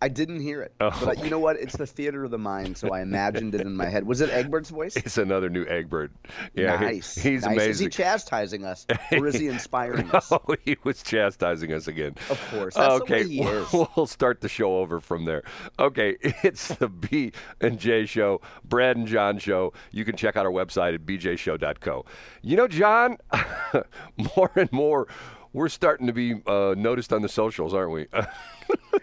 I didn't hear it, Oh. but you know what? It's the theater of the mind, so I imagined it in my head. Was it Egbert's voice? It's another new Egbert. Yeah, he- nice. he's nice. Is he chastising us, or is he inspiring us? Oh, he was chastising us again. Of course, that's okay, he we'll start the show over from there. Okay, it's the B and J show, Brad and John show. You can check out our website at bjshow.co. You know, John, more and more, we're starting to be uh, noticed on the socials, aren't we?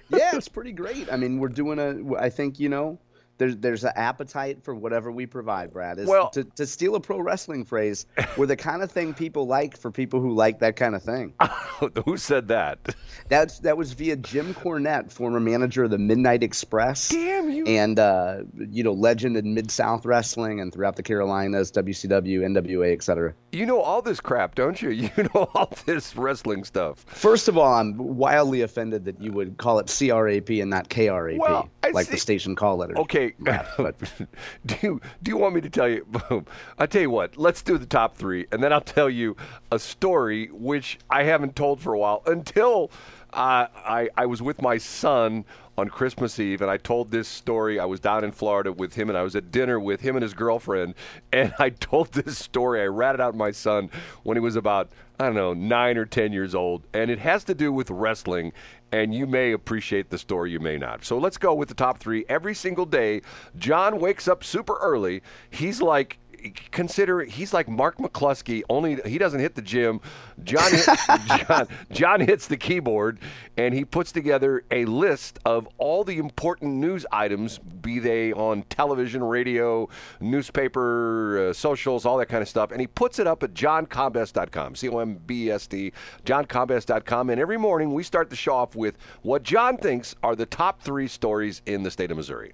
yeah, it's pretty great. I mean, we're doing a. I think you know, there's there's an appetite for whatever we provide. Brad is Well- to to steal a pro wrestling phrase. We're the kind of thing people like for people who like that kind of thing. Who said that? That's that was via Jim Cornette, former manager of the Midnight Express. Damn. And uh, you know, legend in Mid South wrestling and throughout the Carolinas, WCW, NWA, etc. You know all this crap, don't you? You know all this wrestling stuff. First of all, I'm wildly offended that you would call it CRAP and not KRAP, Well, like see- the station call letters. Okay, but- do you do you want me to tell you? Boom? I tell you what. Let's do the top three, and then I'll tell you a story which I haven't told for a while until I I was with my son on Christmas Eve, and I told this story. I was down in Florida with him, and I was at dinner with him and his girlfriend, and I told this story. I ratted out my son when he was about I don't know nine or ten years old, and it has to do with wrestling. And you may appreciate the story, you may not. So let's go with the top three. Every single day, John wakes up super early. He's like consider he's like Mark McCluskey, only he doesn't hit the gym. John, hit, John John hits the keyboard and he puts together a list of all the important news items, be they on television, radio, newspaper, uh, socials, all that kind of stuff, and he puts it up at johncombest.com. C O M B S T, johncombest.com. And every morning we start the show off with what John thinks are the top three stories in the state of Missouri.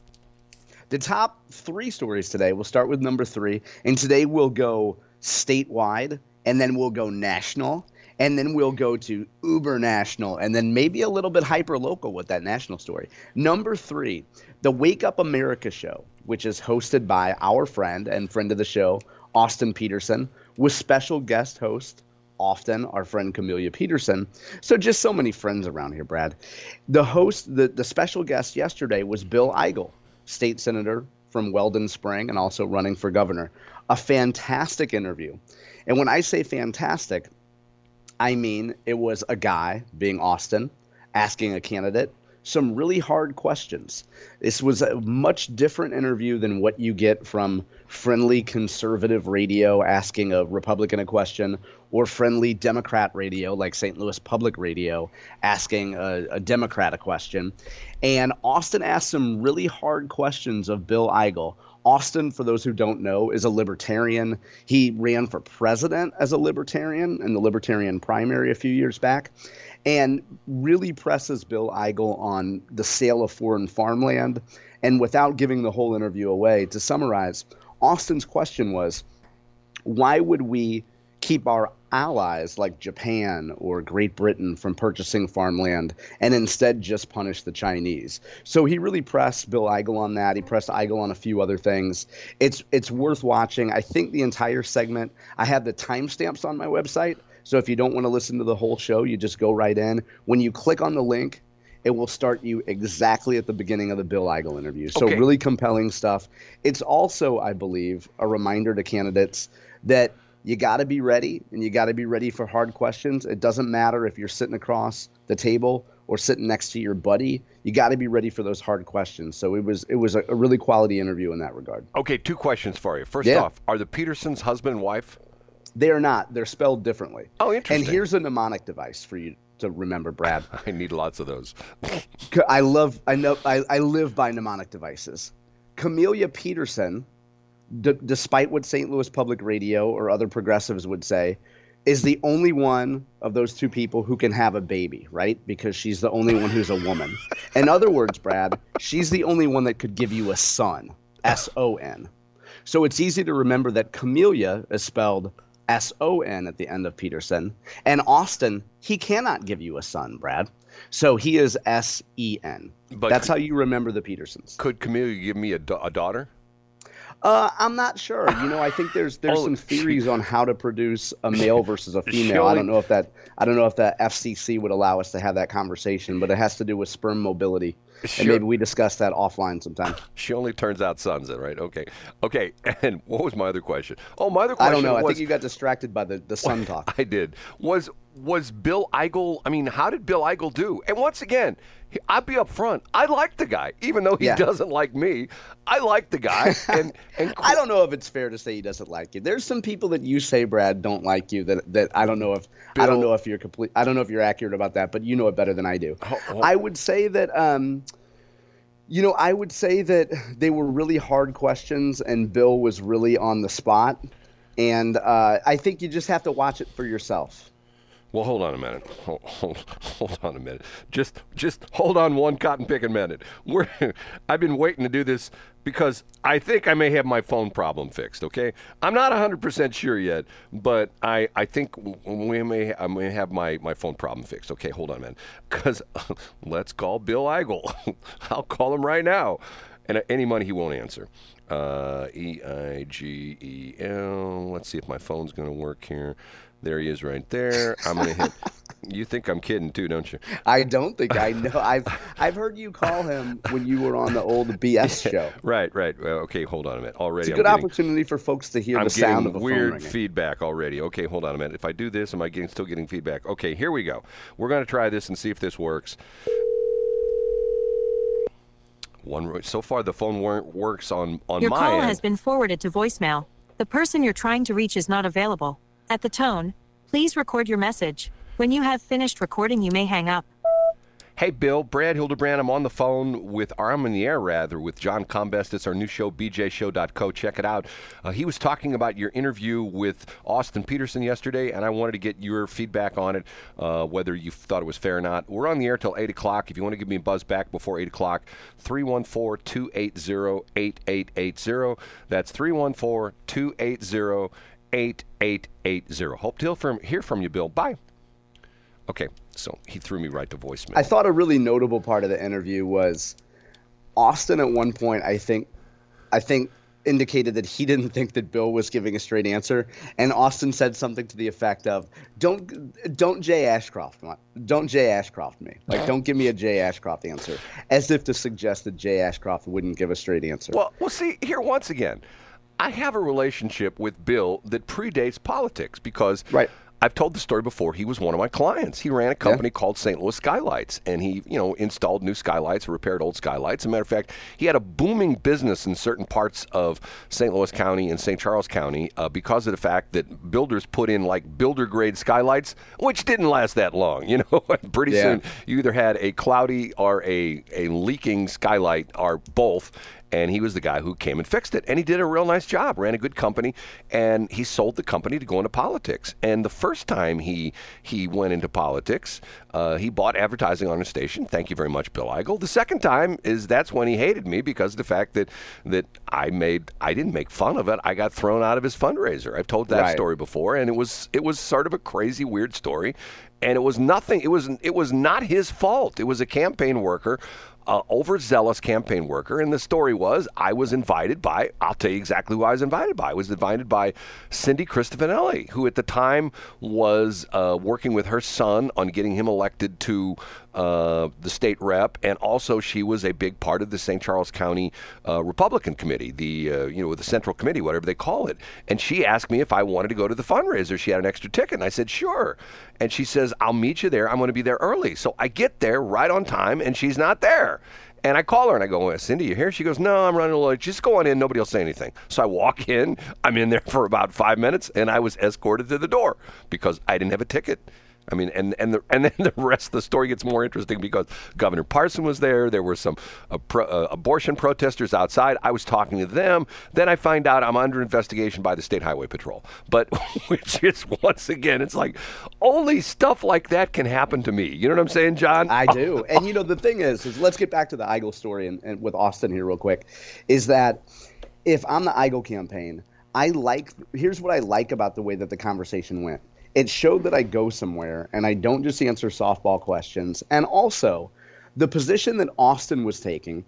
The top three stories today. We'll start with number three, and today we'll go statewide, and then we'll go national, and then we'll go to uber national, and then maybe a little bit hyper local with that national story. Number three, the Wake Up America show, which is hosted by our friend and friend of the show, Austin Petersen, with special guest host often our friend Camelia Peterson. So just so many friends around here, Brad. The host, the, the special guest yesterday was Bill Eigel, state senator from Weldon Spring and also running for governor. A fantastic interview. And when I say fantastic, I mean it was a guy being Austin asking a candidate some really hard questions. This was a much different interview than what you get from friendly conservative radio asking a Republican a question or friendly Democrat radio like St. Louis Public Radio asking a, a Democrat a question. And Austin asked some really hard questions of Bill Eigel. Austin, for those who don't know, is a libertarian. He ran for president as a libertarian in the libertarian primary a few years back and really presses Bill Eigel on the sale of foreign farmland. And without giving the whole interview away, to summarize, Austin's question was why would we keep our allies like Japan or Great Britain from purchasing farmland and instead just punish the Chinese. So he really pressed Bill Eigel on that. He pressed Eigel on a few other things. It's it's worth watching. I think the entire segment. I have the timestamps on my website. So if you don't want to listen to the whole show, you just go right in. When you click on the link, it will start you exactly at the beginning of the Bill Eigel interview. So Okay. really compelling stuff. It's also, I believe, a reminder to candidates that you got to be ready and you got to be ready for hard questions. It doesn't matter if you're sitting across the table or sitting next to your buddy. You got to be ready for those hard questions. So it was it was a, really quality interview in that regard. Okay, two questions for you. First Yeah. off, are the Petersons husband and wife? They are not. They're spelled differently. Oh, interesting. And here's a mnemonic device for you to remember, Brad. I need lots of those. I love, I know, I, I live by mnemonic devices. Camelia Peterson, d- despite what St. Louis Public Radio or other progressives would say, is the only one of those two people who can have a baby, right? Because she's the only one who's a woman. In other words, Brad, she's the only one that could give you a son, S O N. So it's easy to remember that Camellia is spelled S O N at the end of Peterson. And Austin, he cannot give you a son, Brad. So he is S E N. That's how you remember the Petersons. Could Camille give me a, da- a daughter? Uh, I'm not sure. You know, I think there's there's oh, some theories on how to produce a male versus a female. I don't know if that I don't know if the FCC would allow us to have that conversation, but it has to do with sperm mobility. Sure. And maybe we discuss that offline sometime. She only turns out sons, then, right? Okay, okay. And what was my other question? Oh, my other question. I don't know. Was, I think you got distracted by the the sun talk. I did. Was was Bill Eigel? I mean, how did Bill Eigel do? And once again, I'll be up front. I like the guy, even though he yeah. doesn't like me. I like the guy, and, and I don't know if it's fair to say he doesn't like you. There's some people that you say, Brad, don't like you. That that I don't know if Bill, I don't know if you're complete. I don't know if you're accurate about that, but you know it better than I do. Oh, oh. I would say that. Um, you know, I would say that they were really hard questions, and Bill was really on the spot. And uh, I think you just have to watch it for yourself. Well, hold on a minute. Hold, hold, hold, on a minute. Just just hold on one cotton picking minute. We're I've been waiting to do this because I think I may have my phone problem fixed. Okay, I'm not 100% sure yet, but I, I think we may I may have my, my phone problem fixed. Okay, hold on a minute. Because let's call Bill Eigel. I'll call him right now, and any money he won't answer. Uh, e I G E L. Let's see if my phone's going to work here. There he is right there. I'm going to hit. You think I'm kidding too, don't you? I don't think I know. I've I've heard you call him when you were on the old BS show. right, right. Well, okay, hold on a minute. Already, it's a good getting, opportunity for folks to hear I'm the sound of a weird feedback already. Okay, hold on a minute. If I do this, am I getting still getting feedback? Okay, here we go. We're going to try this and see if this works. One so far the phone works on on Your my call end. has been forwarded to voicemail. The person you're trying to reach is not available. At the tone, Please record your message. When you have finished recording, you may hang up. Hey, Bill, Brad Hildebrand. I'm on the phone with, or I'm in the air rather, with John Combest. It's our new show, bjshow.co. Check it out. Uh, he was talking about your interview with Austin Petersen yesterday, and I wanted to get your feedback on it, uh, whether you thought it was fair or not. We're on the air till 8 o'clock. If you want to give me a buzz back before 8 o'clock, 314 280 8880. That's 314 280 8880. Hope to hear from you, Bill. Bye. Okay, so he threw me right to voicemail. I thought a really notable part of the interview was Austin at one point, I think, I think indicated that he didn't think that Bill was giving a straight answer, and Austin said something to the effect of, "Don't, don't Jay Ashcroft, don't Jay Ashcroft me, like don't give me a Jay Ashcroft answer," as if to suggest that Jay Ashcroft wouldn't give a straight answer. Well, well, see here once again, I have a relationship with Bill that predates politics because right. I've told the story before. He was one of my clients. He ran a company yeah. called St. Louis Skylights, and he, you know, installed new skylights, repaired old skylights. As a matter of fact, he had a booming business in certain parts of St. Louis County and St. Charles County uh, because of the fact that builders put in like builder grade skylights, which didn't last that long. You know, pretty yeah. soon you either had a cloudy or a a leaking skylight or both, and he was the guy who came and fixed it. And he did a real nice job, ran a good company, and he sold the company to go into politics. And the first time he he went into politics, uh, he bought advertising on a station. Thank you very much, Bill Eigel. The second time is that's when he hated me because of the fact that that I made I didn't make fun of it. I got thrown out of his fundraiser. I've told that right. story before, and it was it was sort of a crazy, weird story and it was nothing. It was it was not his fault. It was a campaign worker overzealous campaign worker. And the story was I was invited by, I'll tell you exactly who I was invited by. I was invited by Cindy Christofanelli, who at the time was uh, working with her son on getting him elected to uh, the state rep, and also she was a big part of the St. Charles County uh, Republican Committee, the uh, you know the Central Committee, whatever they call it. And she asked me if I wanted to go to the fundraiser. She had an extra ticket, and I said sure. And she says I'll meet you there. I'm going to be there early. So I get there right on time, and she's not there. And I call her and I go, Cindy, you here? She goes, No, I'm running a little. Just go on in. Nobody will say anything. So I walk in. I'm in there for about five minutes, and I was escorted to the door because I didn't have a ticket I mean, and and the, and then the rest of the story gets more interesting because Governor Parson was there. There were some uh, pro, uh, abortion protesters outside. I was talking to them. Then I find out I'm under investigation by the State Highway Patrol. But which is once again, it's like only stuff like that can happen to me. You know what I'm saying, John? I do. and you know, the thing is, is let's get back to the Eigel story and, and with Austin here real quick. Is that if I'm the Eigel campaign, I like. Here's what I like about the way that the conversation went it showed that I go somewhere and I don't just answer softball questions. And also, the position that Austin was taking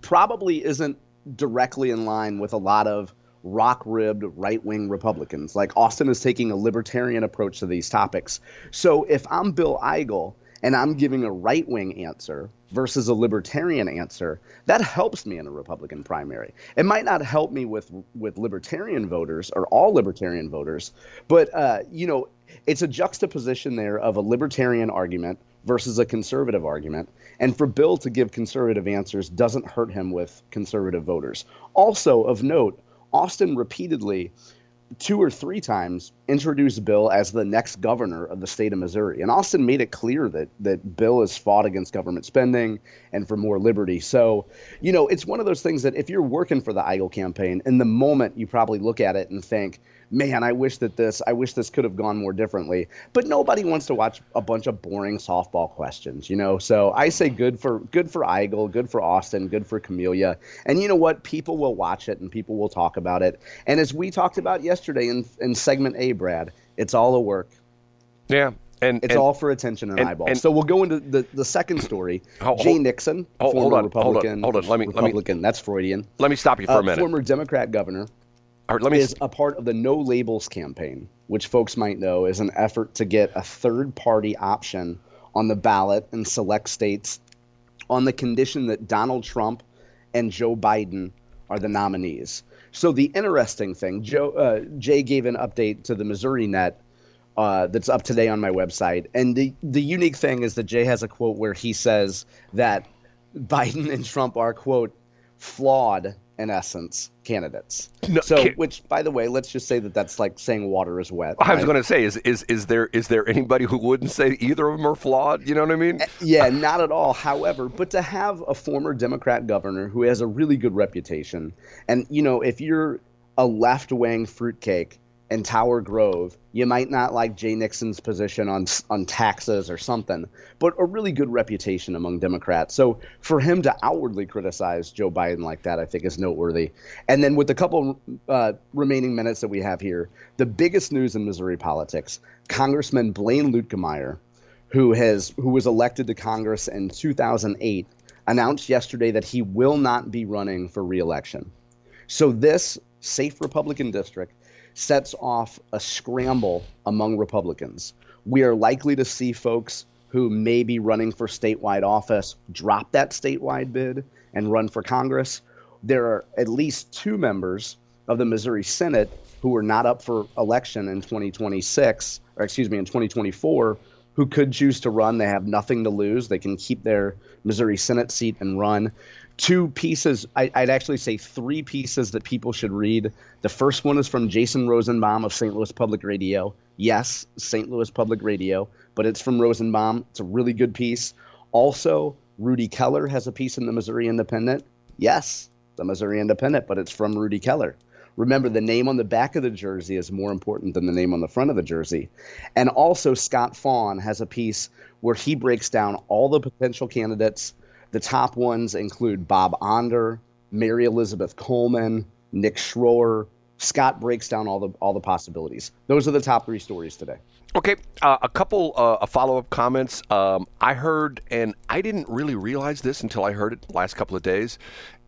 probably isn't directly in line with a lot of rock ribbed right wing Republicans. Like Austin is taking a libertarian approach to these topics. So if I'm Bill Eigel and I'm giving a right wing answer versus a libertarian answer, that helps me in a Republican primary. It might not help me with with libertarian voters or all libertarian voters, but uh, you know, it's a juxtaposition there of a libertarian argument versus a conservative argument. And for Bill to give conservative answers doesn't hurt him with conservative voters. Also, of note, Austin repeatedly two or three times introduced Bill as the next governor of the state of Missouri. And Austin made it clear that that Bill has fought against government spending and for more liberty. So, you know, it's one of those things that if you're working for the Eigel campaign, in the moment you probably look at it and think, man, I wish that this, I wish this could have gone more differently. But nobody wants to watch a bunch of boring softball questions, you know. So I say good for good for Eigel, good for Austin, good for Camelia. And you know what? People will watch it and people will talk about it. And as we talked about yesterday in in segment A, Brad, it's all a work. Yeah, and it's and, all for attention and, and, eyeballs. and- so we'll go into the, the second story. Hold- Jay Nixon, hold- former hold on, hold on, Republican, hold on. Let me- let me- Republican. That's Freudian. let me stop you for Uh, a minute. former Democrat governor Or let me. is a part of the No Labels campaign, which folks might know is an effort to get a third party option on the ballot in select states on the condition that Donald Trump and Joe Biden are the nominees. So the interesting thing, Joe uh, Jay gave an update to the Missourinet uh, that's up today on my website, and the the unique thing is that Jay has a quote where he says that Biden and Trump are quote flawed in essence candidates. No, so, can- which by the way, let's just say that that's like saying water is wet. I was right? going to say, is is is there is there anybody who wouldn't say either of them are flawed? You know what I mean? Eh, yeah, not at all. However, but to have a former Democrat governor who has a really good reputation, and you know, if you're a left wing fruitcake in Tower Grove, you might not like Jay Nixon's position on on taxes or something, but a really good reputation among Democrats. So for him to outwardly criticize Joe Biden like that, I think is noteworthy. And then with the couple uh, remaining minutes that we have here, the biggest news in Missouri politics: Congressman Blaine Luetkemeyer who has who was elected to Congress in 2008, announced yesterday that he will not be running for reelection. So this safe Republican district sets off a scramble among Republicans. We are likely to see folks who may be running for statewide office drop that statewide bid and run for Congress. There are at least two members of the Missouri Senate who are not up for election in 2026, or excuse me, in 2024, who could choose to run. They have nothing to lose. They can keep their Missouri Senate seat and run. Two pieces, I, I'd actually say three pieces that people should read. The first one is from Jason Rosenbaum of St. Louis Public Radio. Yes, St. Louis Public Radio, but it's from Rosenbaum. It's a really good piece. Also, Rudy Keller has a piece in the Missouri Independent. Yes, the Missouri Independent, but it's from Rudy Keller. Remember, the name on the back of the jersey is more important than the name on the front of the jersey. And also, Scott Faughn has a piece where he breaks down all the potential candidates. The top ones include Bob Onder, Mary Elizabeth Coleman, Nick Schroer. Scott breaks down all the all the possibilities. Those are the top three stories today. Okay, uh, a couple uh, follow up comments. Um, I heard, and I didn't really realize this until I heard it last couple of days,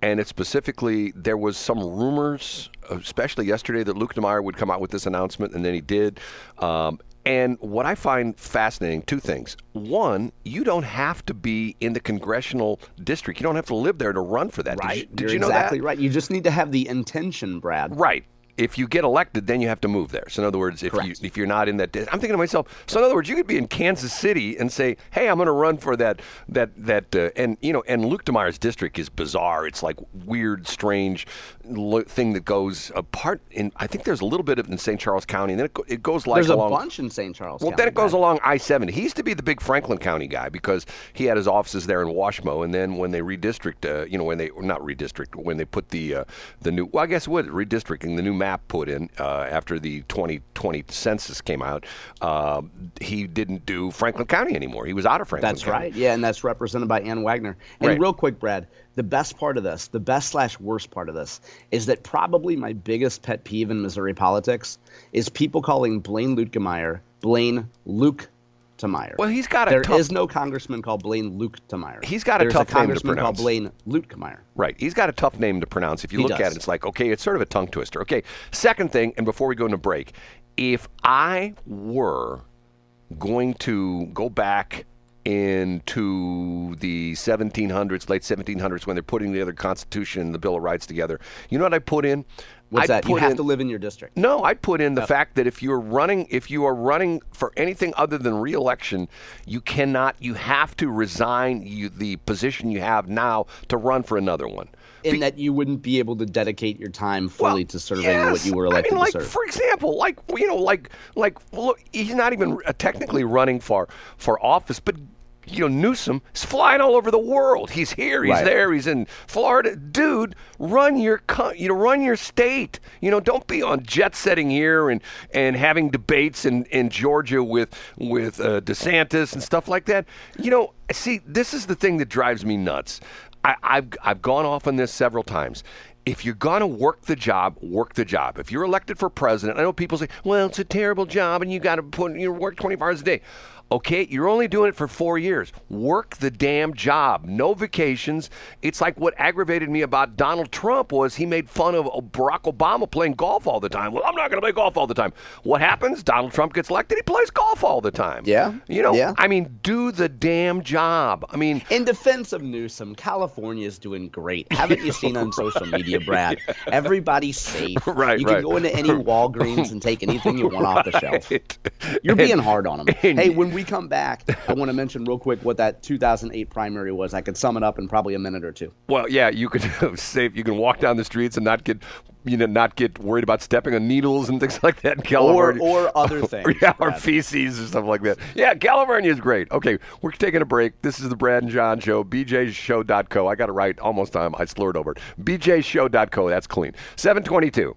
and it's specifically there was some rumors, especially yesterday, that Luke Nemeyer would come out with this announcement, and then he did. Um, and what I find fascinating, two things. One, you don't have to be in the congressional district. You don't have to live there to run for that. Did you, did you know exactly that? right. You just need to have the intention, Brad. Right. If you get elected, then you have to move there. So in other words, if you if you're not in that, I'm thinking to myself. So in other words, you could be in Kansas City and say, "Hey, I'm going to run for that that that," uh, and you know, and Luke DeMeyer's district is bizarre. It's like weird, strange lo- thing that goes apart. In I think there's a little bit of in St. Charles County, and then it, go, it goes like There's a bunch in St. Charles. Well, County, then it goes along I-70. He used to be the big Franklin County guy because he had his offices there in Washmo, and then when they redistrict, uh, you know, when they not redistrict, when they put the uh, the new, well, I guess what redistricting, the new map put in uh, after the 2020 census came out, uh, he didn't do Franklin County anymore. He was out of Franklin. That's County. right. Yeah, and that's represented by Ann Wagner. And Right. real quick, Brad, the best part of this, the best slash worst part of this, is that probably my biggest pet peeve in Missouri politics is people calling Blaine Luetkemeyer Blaine Luke Well, he's got a There tough- is no congressman called Blaine Luke Meyer. He's got a There's tough a name to congressman called pronounce. Blaine Luetkemeyer. Right. He's got a tough name to pronounce. If you He look at it, it's like, okay, it's sort of a tongue twister. Okay. Second thing, and before we go into break, if I were going to go back into the 1700s, late 1700s, when they're putting the other Constitution and the Bill of Rights together, you know what I put in? What's I'd that? You have in- to live in your district. no, I'd put in the oh. fact that if you're running, if you are running for anything other than reelection, you cannot, you have to resign you, the position you have now to run for another one. In that you wouldn't be able to dedicate your time fully Well, to serving yes. what you were elected I mean, like to serve. for example, like you know, like like look, he's not even technically running for for office, but you know, Newsom is flying all over the world. He's here, he's Right. there, he's in Florida. Dude, run your co- you know, run your state. You know, don't be on jet setting here and and having debates in in Georgia with with uh, DeSantis and stuff like that. You know, see, this is the thing that drives me nuts. I, I've I've gone off on this several times. If you're gonna work the job, work the job. If you're elected for president, I know people say, "Well, it's a terrible job, and you got to put you work 24 hours a day." Okay, you're only doing it for four years. Work the damn job. No vacations. It's like what aggravated me about Donald Trump was he made fun of Barack Obama playing golf all the time. Well, I'm not going to play golf all the time. What happens? Donald Trump gets elected. He plays golf all the time. Yeah, You know. yeah. I mean, do the damn job. I mean, In defense of Newsom, California is doing great. Haven't you seen on social media, Brad? Everybody's safe. Right, You can right. go into any Walgreens and take anything you want off the shelf. You're being hard on them. Hey, when we come back, I want to mention real quick what that 2008 primary was. I could sum it up in probably a minute or two. Well, yeah, you could save. You can walk down the streets and not get, you know, not get worried about stepping on needles and things like that in Or, California. or other things. yeah, or feces or stuff like that. Yeah, California is great. Okay, we're taking a break. This is the Brad and John Show, bjshow.co. I got it right almost time. I slurred over it. bjshow.co. That's clean. 722.